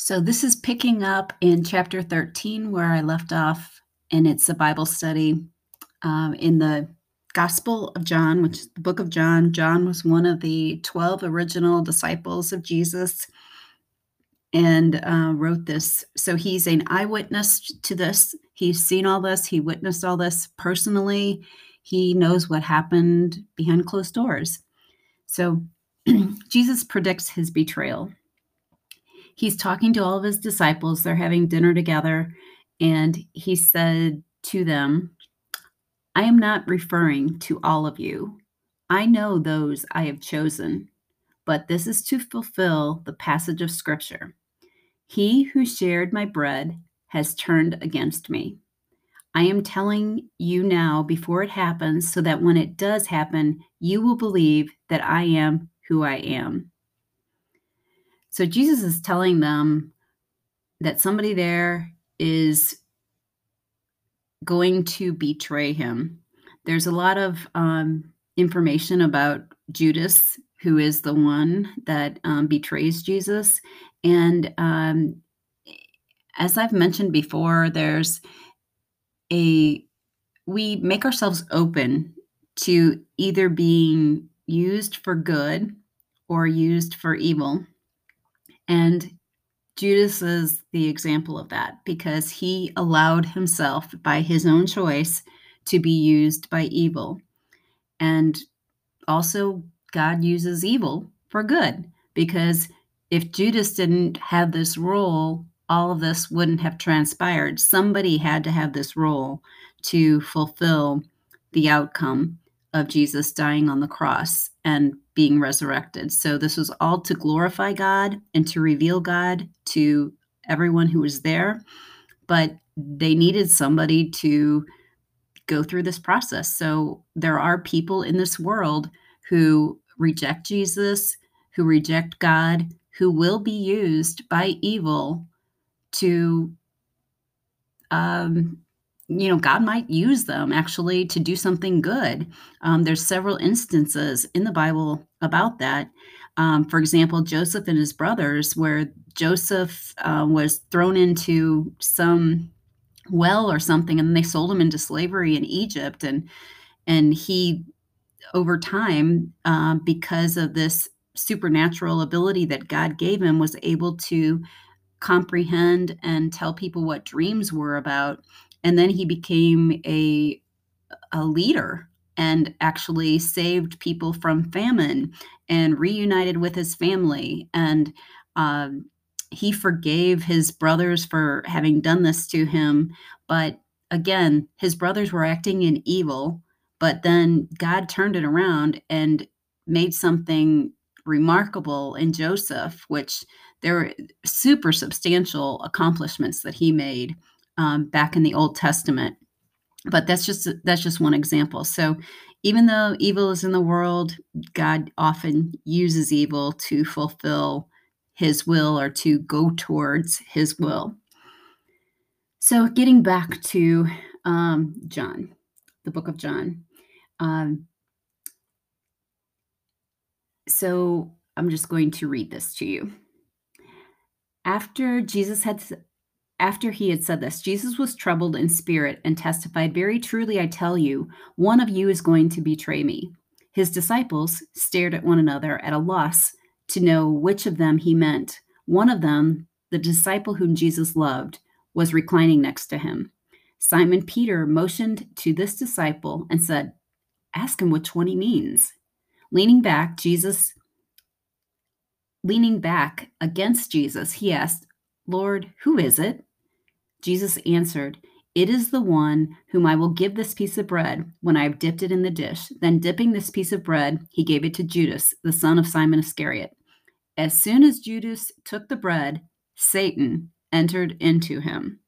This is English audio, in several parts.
So, this is picking up in chapter 13 where I left off, and it's a Bible study um, in the Gospel of John, which is the book of John. John was one of the 12 original disciples of Jesus and uh, wrote this. So, he's an eyewitness to this. He's seen all this, he witnessed all this personally. He knows what happened behind closed doors. So, Jesus predicts his betrayal he's talking to all of his disciples. They're having dinner together. And he said to them, I am not referring to all of you. I know those I have chosen, but this is to fulfill the passage of Scripture. He who shared my bread has turned against me. I am telling you now before it happens, so that when it does happen, you will believe that I am who I am. So Jesus is telling them that somebody there is going to betray him. There's a lot of um, information about Judas, who is the one that um, betrays Jesus. And um, as I've mentioned before, there's a, we make ourselves open to either being used for good or used for evil. And Judas is the example of that because he allowed himself by his own choice to be used by evil. And also, God uses evil for good because if Judas didn't have this role, all of this wouldn't have transpired. Somebody had to have this role to fulfill the outcome of Jesus dying on the cross and being resurrected. So this was all to glorify God and to reveal God to everyone who was there. But they needed somebody to go through this process. So there are people in this world who reject Jesus, who reject God, who will be used by evil to um, you know, God might use them actually to do something good. Um, there's several instances in the Bible about that. Um, for example, Joseph and his brothers, where Joseph uh, was thrown into some well or something, and they sold him into slavery in Egypt, and and he, over time, uh, because of this supernatural ability that God gave him, was able to comprehend and tell people what dreams were about and then he became a a leader and actually saved people from famine and reunited with his family. And um, he forgave his brothers for having done this to him. But again his brothers were acting in evil but then god turned it around and made something remarkable in joseph which there were super substantial accomplishments that he made um, back in the Old Testament. But that's just that's just one example. So even though evil is in the world, God often uses evil to fulfill his will or to go towards his will. So getting back to um, John, the book of John. Um, so I'm just going to read this to you. After Jesus had after he had said this, Jesus was troubled in spirit and testified, Very truly, I tell you, one of you is going to betray me. His disciples stared at one another at a loss to know which of them he meant. One of them, the disciple whom Jesus loved, was reclining next to him. Simon Peter motioned to this disciple and said, Ask him which one he means. Leaning back, Jesus, leaning back against Jesus, he asked, Lord, who is it? Jesus answered, It is the one whom I will give this piece of bread when I have dipped it in the dish. Then, dipping this piece of bread, he gave it to Judas, the son of Simon Iscariot. As soon as Judas took the bread, Satan entered into him.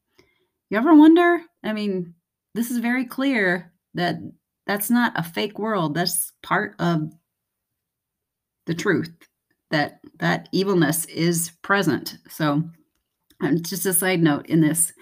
You ever wonder? I mean, this is very clear that that's not a fake world. That's part of the truth that that evilness is present. So, um, just a side note in this.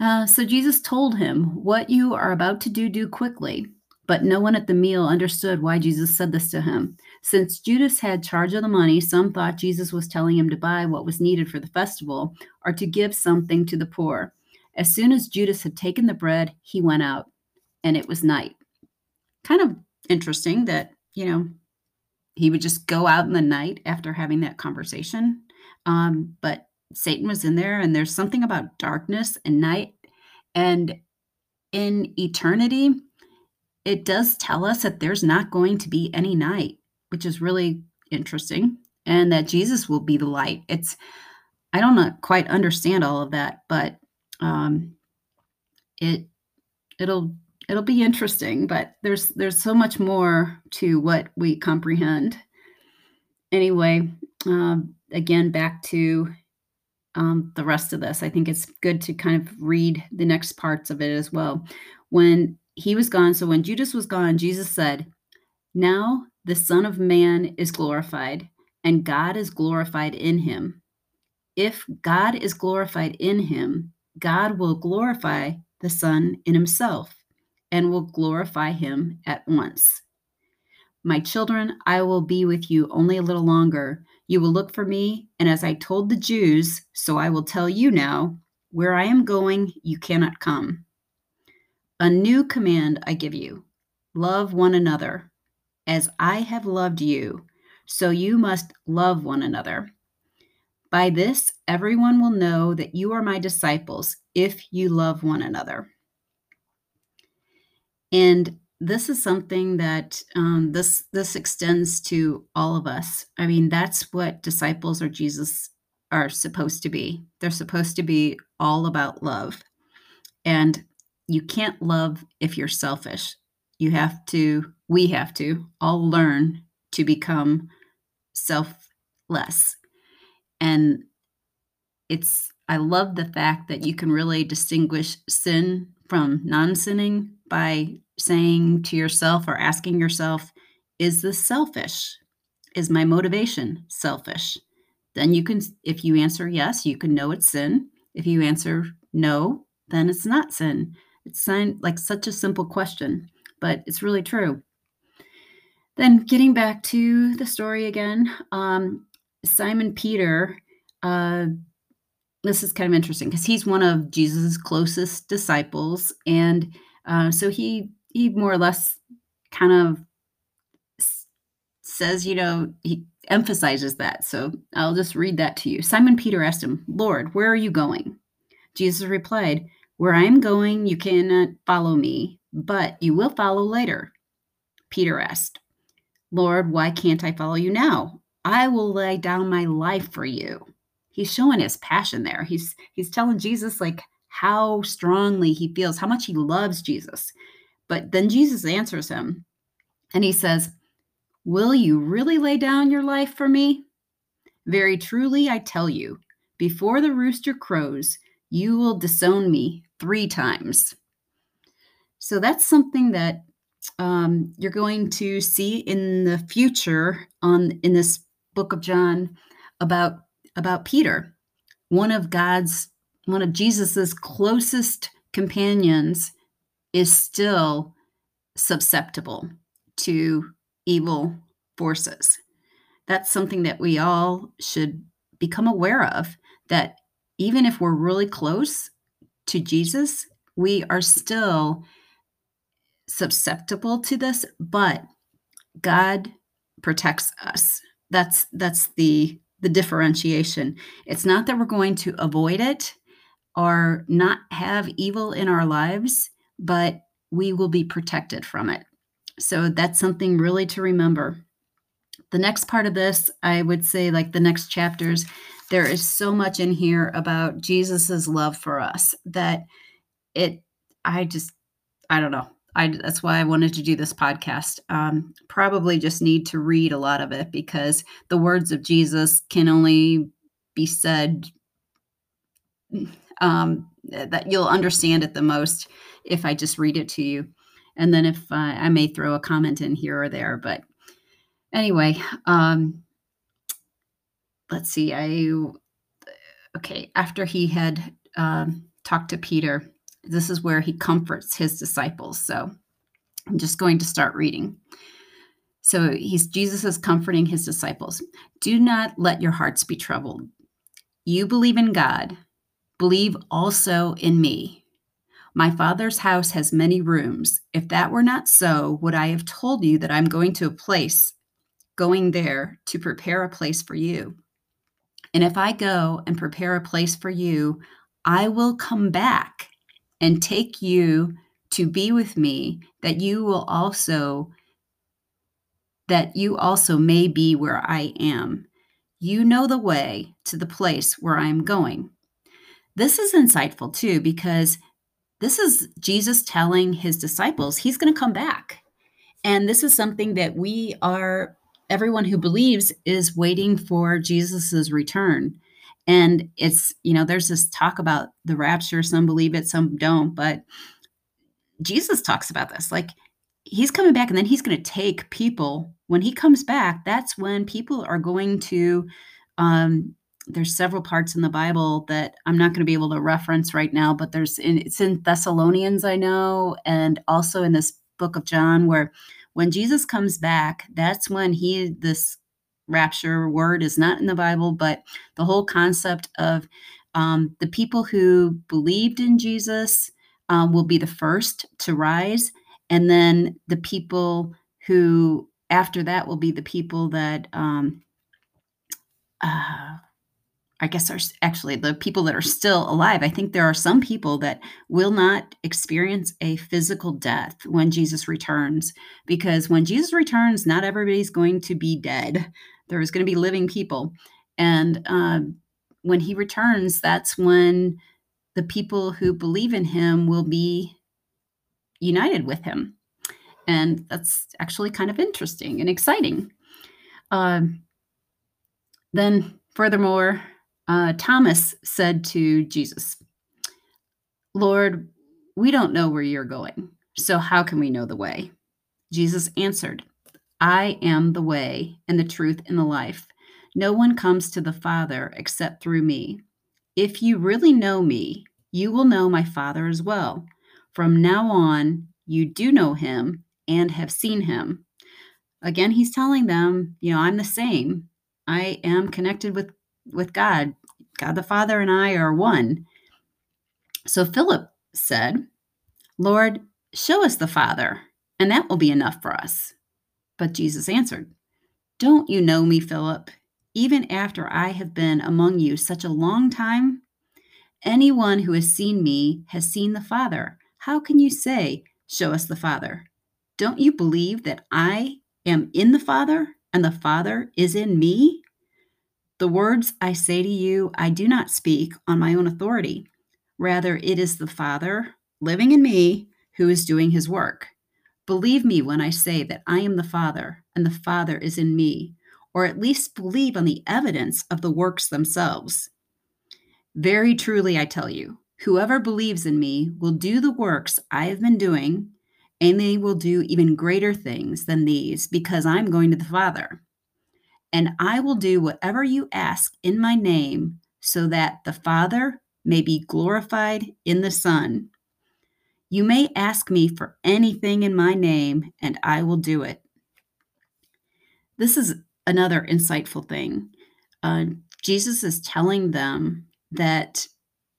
Uh, so Jesus told him, What you are about to do, do quickly. But no one at the meal understood why Jesus said this to him. Since Judas had charge of the money, some thought Jesus was telling him to buy what was needed for the festival or to give something to the poor. As soon as Judas had taken the bread, he went out, and it was night. Kind of interesting that, you know, he would just go out in the night after having that conversation. Um, but Satan was in there, and there's something about darkness and night. And in eternity, it does tell us that there's not going to be any night, which is really interesting, and that Jesus will be the light. It's, I don't quite understand all of that, but um, it it'll it'll be interesting. But there's there's so much more to what we comprehend. Anyway, um, again, back to um, the rest of this. I think it's good to kind of read the next parts of it as well. When he was gone. So when Judas was gone, Jesus said, Now the Son of Man is glorified, and God is glorified in him. If God is glorified in him, God will glorify the Son in himself and will glorify him at once. My children, I will be with you only a little longer. You will look for me, and as I told the Jews, so I will tell you now, where I am going, you cannot come. A new command I give you love one another. As I have loved you, so you must love one another. By this, everyone will know that you are my disciples if you love one another. And this is something that um, this this extends to all of us. I mean, that's what disciples or Jesus are supposed to be. They're supposed to be all about love. And you can't love if you're selfish. You have to, we have to all learn to become selfless. And it's, I love the fact that you can really distinguish sin from non sinning by saying to yourself or asking yourself, is this selfish? Is my motivation selfish? Then you can, if you answer yes, you can know it's sin. If you answer no, then it's not sin. It's sounds like such a simple question, but it's really true. Then, getting back to the story again, um, Simon Peter, uh, this is kind of interesting because he's one of Jesus' closest disciples, and uh, so he he more or less kind of says, you know, he emphasizes that. So I'll just read that to you. Simon Peter asked him, Lord, where are you going? Jesus replied, where I am going, you cannot follow me, but you will follow later. Peter asked, Lord, why can't I follow you now? I will lay down my life for you. He's showing his passion there. He's he's telling Jesus like how strongly he feels, how much he loves Jesus. But then Jesus answers him and he says, Will you really lay down your life for me? Very truly, I tell you, before the rooster crows, you will disown me three times. So that's something that um, you're going to see in the future on in this book of John about about Peter, one of God's one of Jesus's closest companions is still susceptible to evil forces. That's something that we all should become aware of that even if we're really close to Jesus, we are still susceptible to this, but God protects us. That's that's the the differentiation. It's not that we're going to avoid it or not have evil in our lives, but we will be protected from it. So that's something really to remember. The next part of this, I would say, like the next chapters, there is so much in here about Jesus's love for us that it, I just, I don't know. I, that's why I wanted to do this podcast. Um, probably just need to read a lot of it because the words of Jesus can only be said um, that you'll understand it the most if I just read it to you. And then if uh, I may throw a comment in here or there. But anyway, um, let's see. I okay. After he had um, talked to Peter, this is where he comforts his disciples. So I'm just going to start reading. So he's Jesus is comforting his disciples. Do not let your hearts be troubled. You believe in God, believe also in me. My father's house has many rooms. If that were not so, would I have told you that I'm going to a place, going there to prepare a place for you? And if I go and prepare a place for you, I will come back and take you to be with me, that you will also that you also may be where I am. You know the way to the place where I am going. This is insightful too, because this is Jesus telling his disciples he's going to come back. And this is something that we are, everyone who believes is waiting for Jesus's return. And it's, you know, there's this talk about the rapture. Some believe it, some don't. But Jesus talks about this. Like, he's coming back and then he's going to take people when he comes back that's when people are going to um, there's several parts in the bible that i'm not going to be able to reference right now but there's in, it's in thessalonians i know and also in this book of john where when jesus comes back that's when he this rapture word is not in the bible but the whole concept of um, the people who believed in jesus um, will be the first to rise and then the people who after that will be the people that um, uh, I guess are actually the people that are still alive. I think there are some people that will not experience a physical death when Jesus returns, because when Jesus returns, not everybody's going to be dead. There is going to be living people. And um, when he returns, that's when the people who believe in him will be united with him. And that's actually kind of interesting and exciting. Um, then, furthermore, uh, Thomas said to Jesus, Lord, we don't know where you're going, so how can we know the way? Jesus answered, I am the way and the truth and the life. No one comes to the Father except through me. If you really know me, you will know my Father as well. From now on, you do know him and have seen him. Again, he's telling them, you know, I'm the same. I am connected with with God. God the Father and I are one. So Philip said, Lord, show us the Father, and that will be enough for us. But Jesus answered, Don't you know me, Philip? Even after I have been among you such a long time? Anyone who has seen me has seen the Father. How can you say, Show us the Father? Don't you believe that I am in the Father and the Father is in me? The words I say to you, I do not speak on my own authority. Rather, it is the Father living in me who is doing his work. Believe me when I say that I am the Father and the Father is in me, or at least believe on the evidence of the works themselves. Very truly, I tell you, whoever believes in me will do the works I have been doing and they will do even greater things than these because I'm going to the Father. And I will do whatever you ask in my name so that the Father may be glorified in the Son. You may ask me for anything in my name, and I will do it. This is another insightful thing. Uh, Jesus is telling them that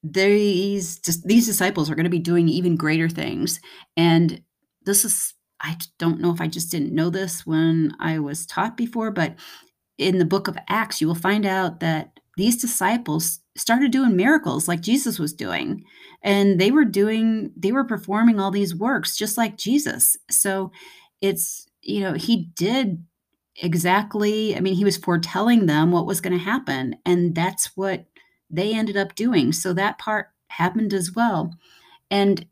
these these disciples are going to be doing even greater things, and this is I don't know if I just didn't know this when I was taught before, but in the book of Acts, you will find out that these disciples started doing miracles like Jesus was doing. And they were doing, they were performing all these works just like Jesus. So it's, you know, he did exactly, I mean, he was foretelling them what was going to happen. And that's what they ended up doing. So that part happened as well. And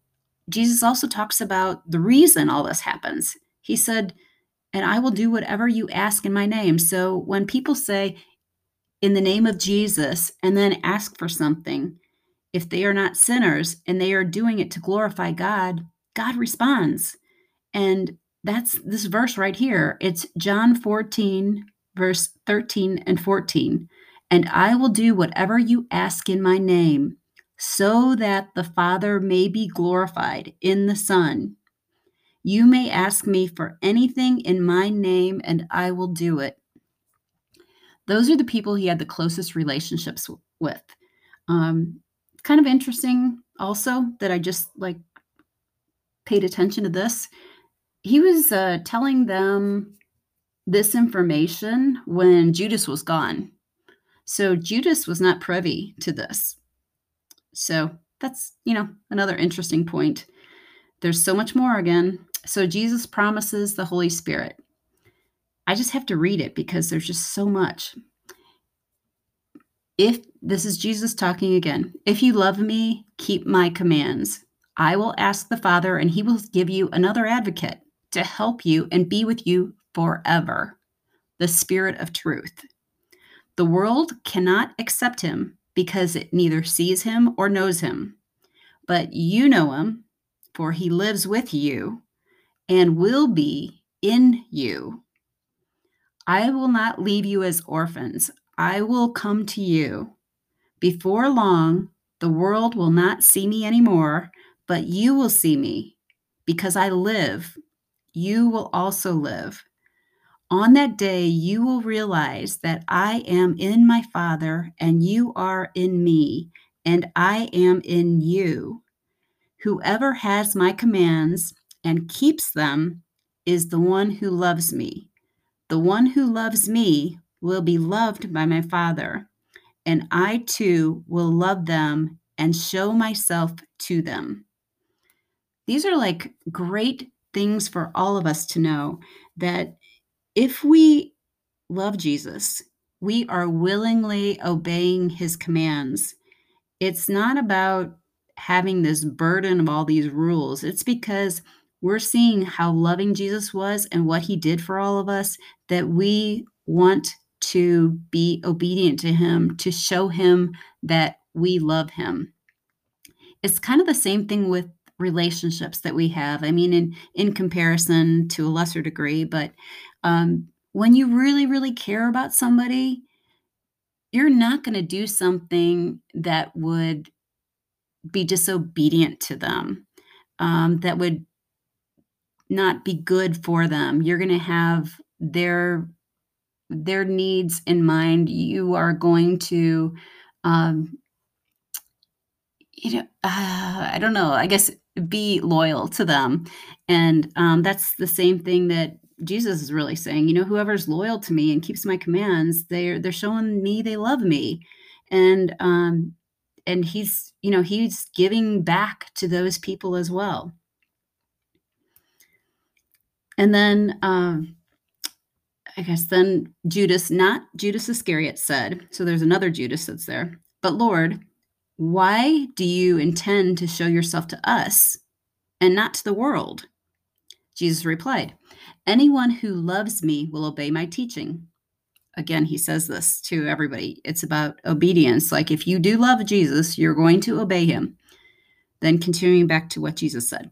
Jesus also talks about the reason all this happens. He said, and I will do whatever you ask in my name. So when people say, in the name of Jesus, and then ask for something, if they are not sinners and they are doing it to glorify God, God responds. And that's this verse right here. It's John 14, verse 13 and 14. And I will do whatever you ask in my name so that the Father may be glorified in the Son. You may ask me for anything in my name, and I will do it. Those are the people he had the closest relationships with. Um, kind of interesting, also, that I just like paid attention to this. He was uh, telling them this information when Judas was gone. So Judas was not privy to this. So that's, you know, another interesting point. There's so much more again. So Jesus promises the Holy Spirit. I just have to read it because there's just so much. If this is Jesus talking again, if you love me, keep my commands. I will ask the Father, and he will give you another advocate to help you and be with you forever the Spirit of truth. The world cannot accept him because it neither sees him or knows him. But you know him, for he lives with you and will be in you. I will not leave you as orphans. I will come to you. Before long, the world will not see me anymore, but you will see me. Because I live, you will also live. On that day, you will realize that I am in my Father, and you are in me, and I am in you. Whoever has my commands and keeps them is the one who loves me. The one who loves me will be loved by my Father, and I too will love them and show myself to them. These are like great things for all of us to know that if we love Jesus, we are willingly obeying his commands. It's not about having this burden of all these rules. It's because we're seeing how loving Jesus was and what he did for all of us that we want to be obedient to him, to show him that we love him. It's kind of the same thing with relationships that we have. I mean, in in comparison to a lesser degree, but um, when you really, really care about somebody, you're not going to do something that would be disobedient to them, um, that would not be good for them. You're going to have their their needs in mind. You are going to, um, you know, uh, I don't know. I guess be loyal to them, and um, that's the same thing that Jesus is really saying. You know, whoever's loyal to me and keeps my commands, they're they're showing me they love me, and um, and he's you know he's giving back to those people as well. And then um, I guess then Judas, not Judas Iscariot, said, so there's another Judas that's there, but Lord, why do you intend to show yourself to us and not to the world? Jesus replied, Anyone who loves me will obey my teaching. Again, he says this to everybody. It's about obedience. Like if you do love Jesus, you're going to obey him. Then continuing back to what Jesus said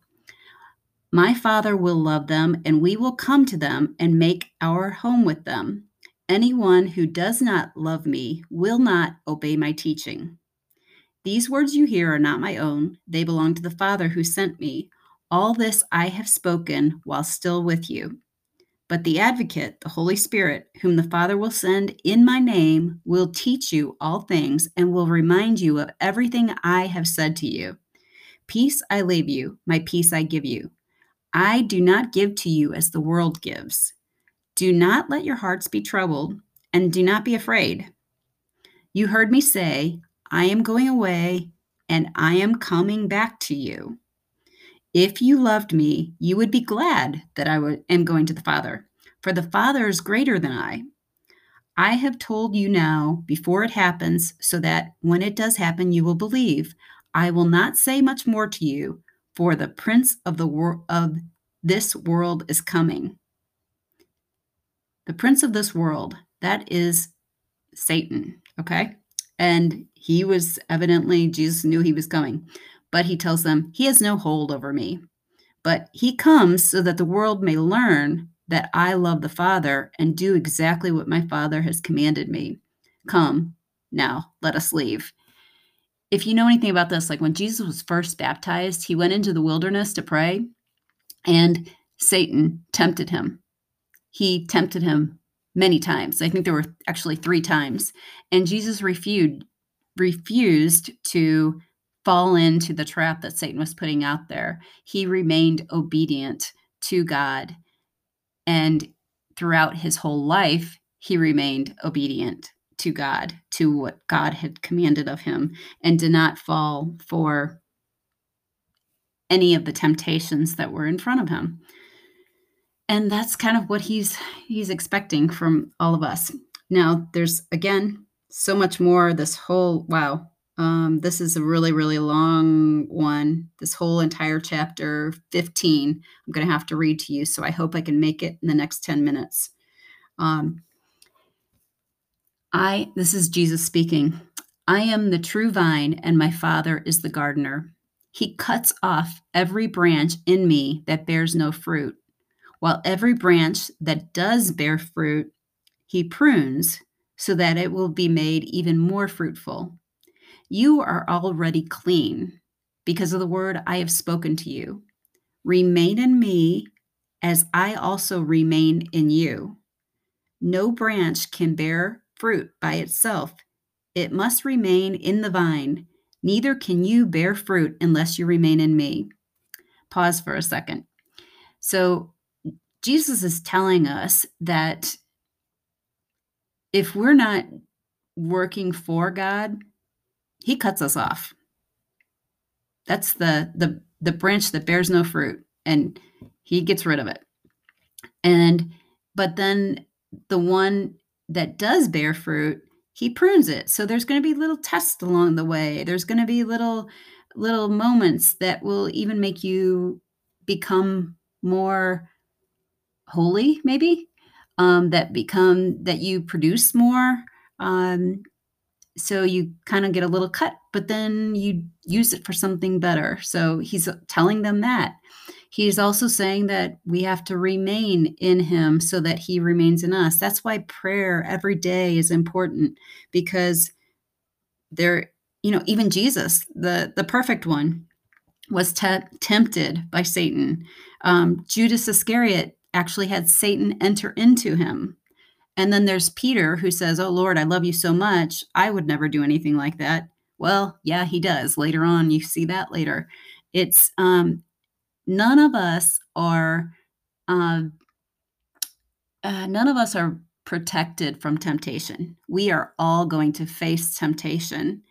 my Father will love them, and we will come to them and make our home with them. Anyone who does not love me will not obey my teaching. These words you hear are not my own, they belong to the Father who sent me. All this I have spoken while still with you. But the Advocate, the Holy Spirit, whom the Father will send in my name, will teach you all things and will remind you of everything I have said to you. Peace I leave you, my peace I give you. I do not give to you as the world gives. Do not let your hearts be troubled, and do not be afraid. You heard me say, I am going away, and I am coming back to you. If you loved me, you would be glad that I am going to the Father, for the Father is greater than I. I have told you now before it happens, so that when it does happen, you will believe. I will not say much more to you, for the prince of the world of this world is coming. The prince of this world, that is Satan, okay? And he was evidently, Jesus knew he was coming, but he tells them, He has no hold over me. But he comes so that the world may learn that I love the Father and do exactly what my Father has commanded me. Come, now, let us leave if you know anything about this, like when Jesus was first baptized, he went into the wilderness to pray. And Satan tempted him. He tempted him many times. I think there were actually three times. And Jesus refused refused to fall into the trap that Satan was putting out there. He remained obedient to God. And throughout his whole life, he remained obedient to God, to what God had commanded of him, and did not fall for any of the temptations that were in front of him. And that's kind of what he's he's expecting from all of us. Now there's again so much more. This whole wow um, this is a really really long one. This whole entire chapter 15 i'm going to have to read to you so i hope i can make it in the next 10 minutes. Um, i this is jesus speaking i am the true vine and my father is the gardener he cuts off every branch in me that bears no fruit while every branch that does bear fruit, he prunes so that it will be made even more fruitful. You are already clean because of the word I have spoken to you. Remain in me as I also remain in you. No branch can bear fruit by itself, it must remain in the vine. Neither can you bear fruit unless you remain in me. Pause for a second. So, Jesus is telling us that if we're not working for God, he cuts us off. That's the the the branch that bears no fruit and he gets rid of it. And but then the one that does bear fruit, he prunes it. So there's going to be little tests along the way. There's going to be little little moments that will even make you become more holy maybe um, that become that you produce more um, so you kind of get a little cut but then you use it for something better so he's telling them that he's also saying that we have to remain in him so that he remains in us that's why prayer every day is important because there you know even jesus the the perfect one was te- tempted by satan um, judas iscariot actually had Satan enter into him. And then there's Peter who says, Oh Lord, I love you so much. I would never do anything like that. Well, yeah, he does. Later on, you see that later. It's um, none of us are, uh, uh, none of us are protected from temptation. We are all going to face temptation,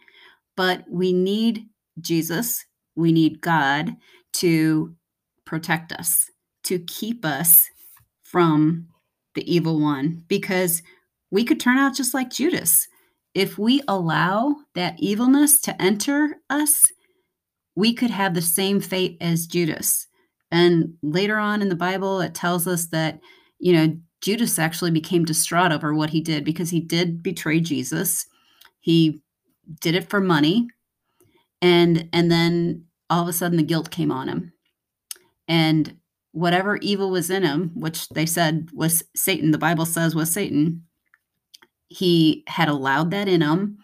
but we need Jesus, we need God to protect us, to keep us from the evil one because we could turn out just like Judas. If we allow that evilness to enter us, we could have the same fate as Judas. And later on in the Bible, it tells us that, you know, Judas actually became distraught over what he did because he did betray Jesus. He did it for money. And and then all of a sudden the guilt came on him. And whatever evil was in him, which they said was Satan, the Bible says was Satan, he had allowed that in him.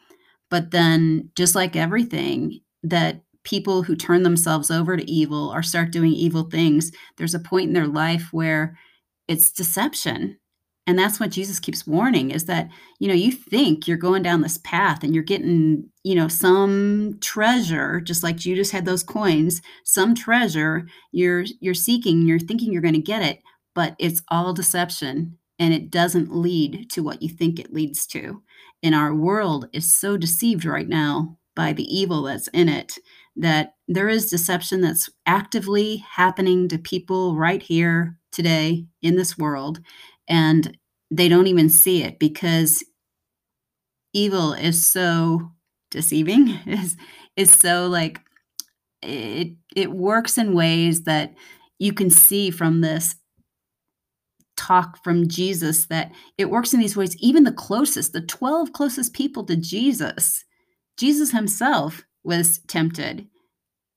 But then, just like everything, that people who turn themselves over to evil or start doing evil things, there's a point in their life where it's deception. And that's what jesus keeps warning is that you know you think you're going down this path and you're getting you know some treasure just like judas had those coins some treasure you're you're seeking you're thinking you're going to get it but it's all deception and it doesn't lead to what you think it leads to. And our world is so deceived right now by the evil that's in it that there is deception that's actively happening to people right here today in this world and they don't even see it because evil is so deceiving is is so like it it works in ways that you can see from this talk from Jesus that it works in these ways. Even the closest the 12 closest people to Jesus Jesus himself was tempted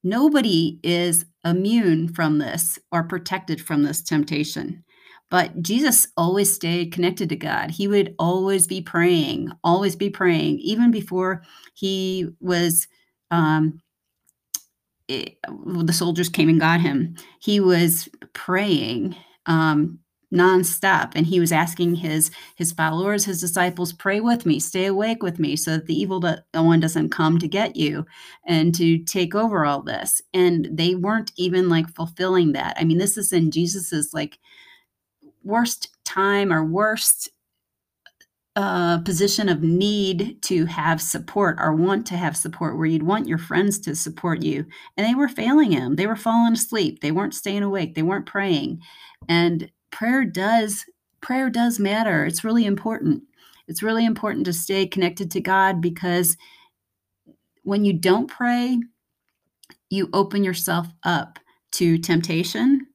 nobody is immune from this or protected from this temptation but Jesus always stayed connected to God. He would always be praying, always be praying, even before he was um, it, the soldiers came and got him. He was praying um, nonstop, and he was asking his his followers, his disciples, pray with me, stay awake with me, so that the evil one doesn't come to get you and to take over all this. And they weren't even like fulfilling that. I mean, this is in Jesus's like worst time or worst uh, position of need to have support or want to have support where you'd want your friends to support you. And they were failing him. They were falling asleep. They weren't staying awake. They weren't praying. And prayer does prayer does matter it's really important it's really important to stay connected to god because when you don't pray you open yourself up to temptation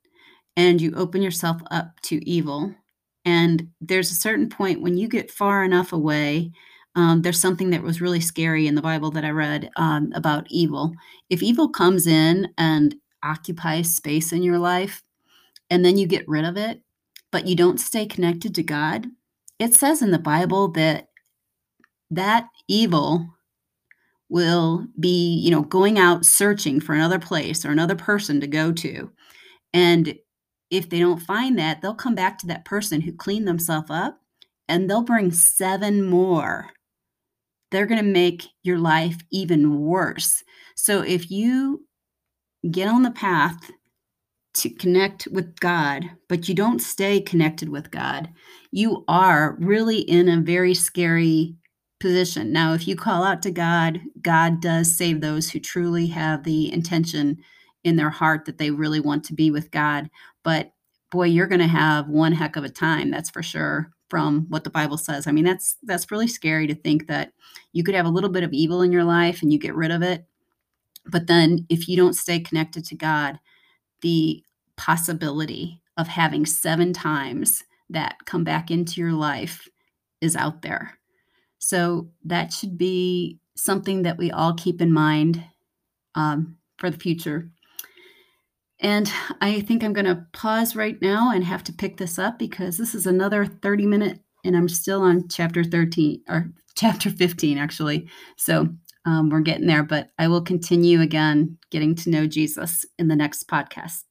and you open yourself up to evil and there's a certain point when you get far enough away. Um, there's something that was really scary in the Bible that I read um, about evil. If evil comes in and occupies space in your life, and then you get rid of it, but you don't stay connected to God, it says in the Bible that that evil will be, you know, going out searching for another place or another person to go to. And if they don't find that, they'll come back to that person who cleaned themselves up and they'll bring seven more. They're going to make your life even worse. So if you get on the path to connect with God, but you don't stay connected with God, you are really in a very scary position. Now, if you call out to God, God does save those who truly have the intention in their heart that they really want to be with God. But boy, you're going to have one heck of a time, that's for sure, from what the Bible says. I mean, that's that's really scary to think that you could have a little bit of evil in your life and you get rid of it. But then if you don't stay connected to God, the possibility of having seven times that come back into your life is out there. So that should be something that we all keep in mind um, for the future. And I think I'm going to pause right now and have to pick this up because this is another 30 minute, and I'm still on chapter 13 or chapter 15, actually. So um, we're getting there, but I will continue again getting to know Jesus in the next podcast.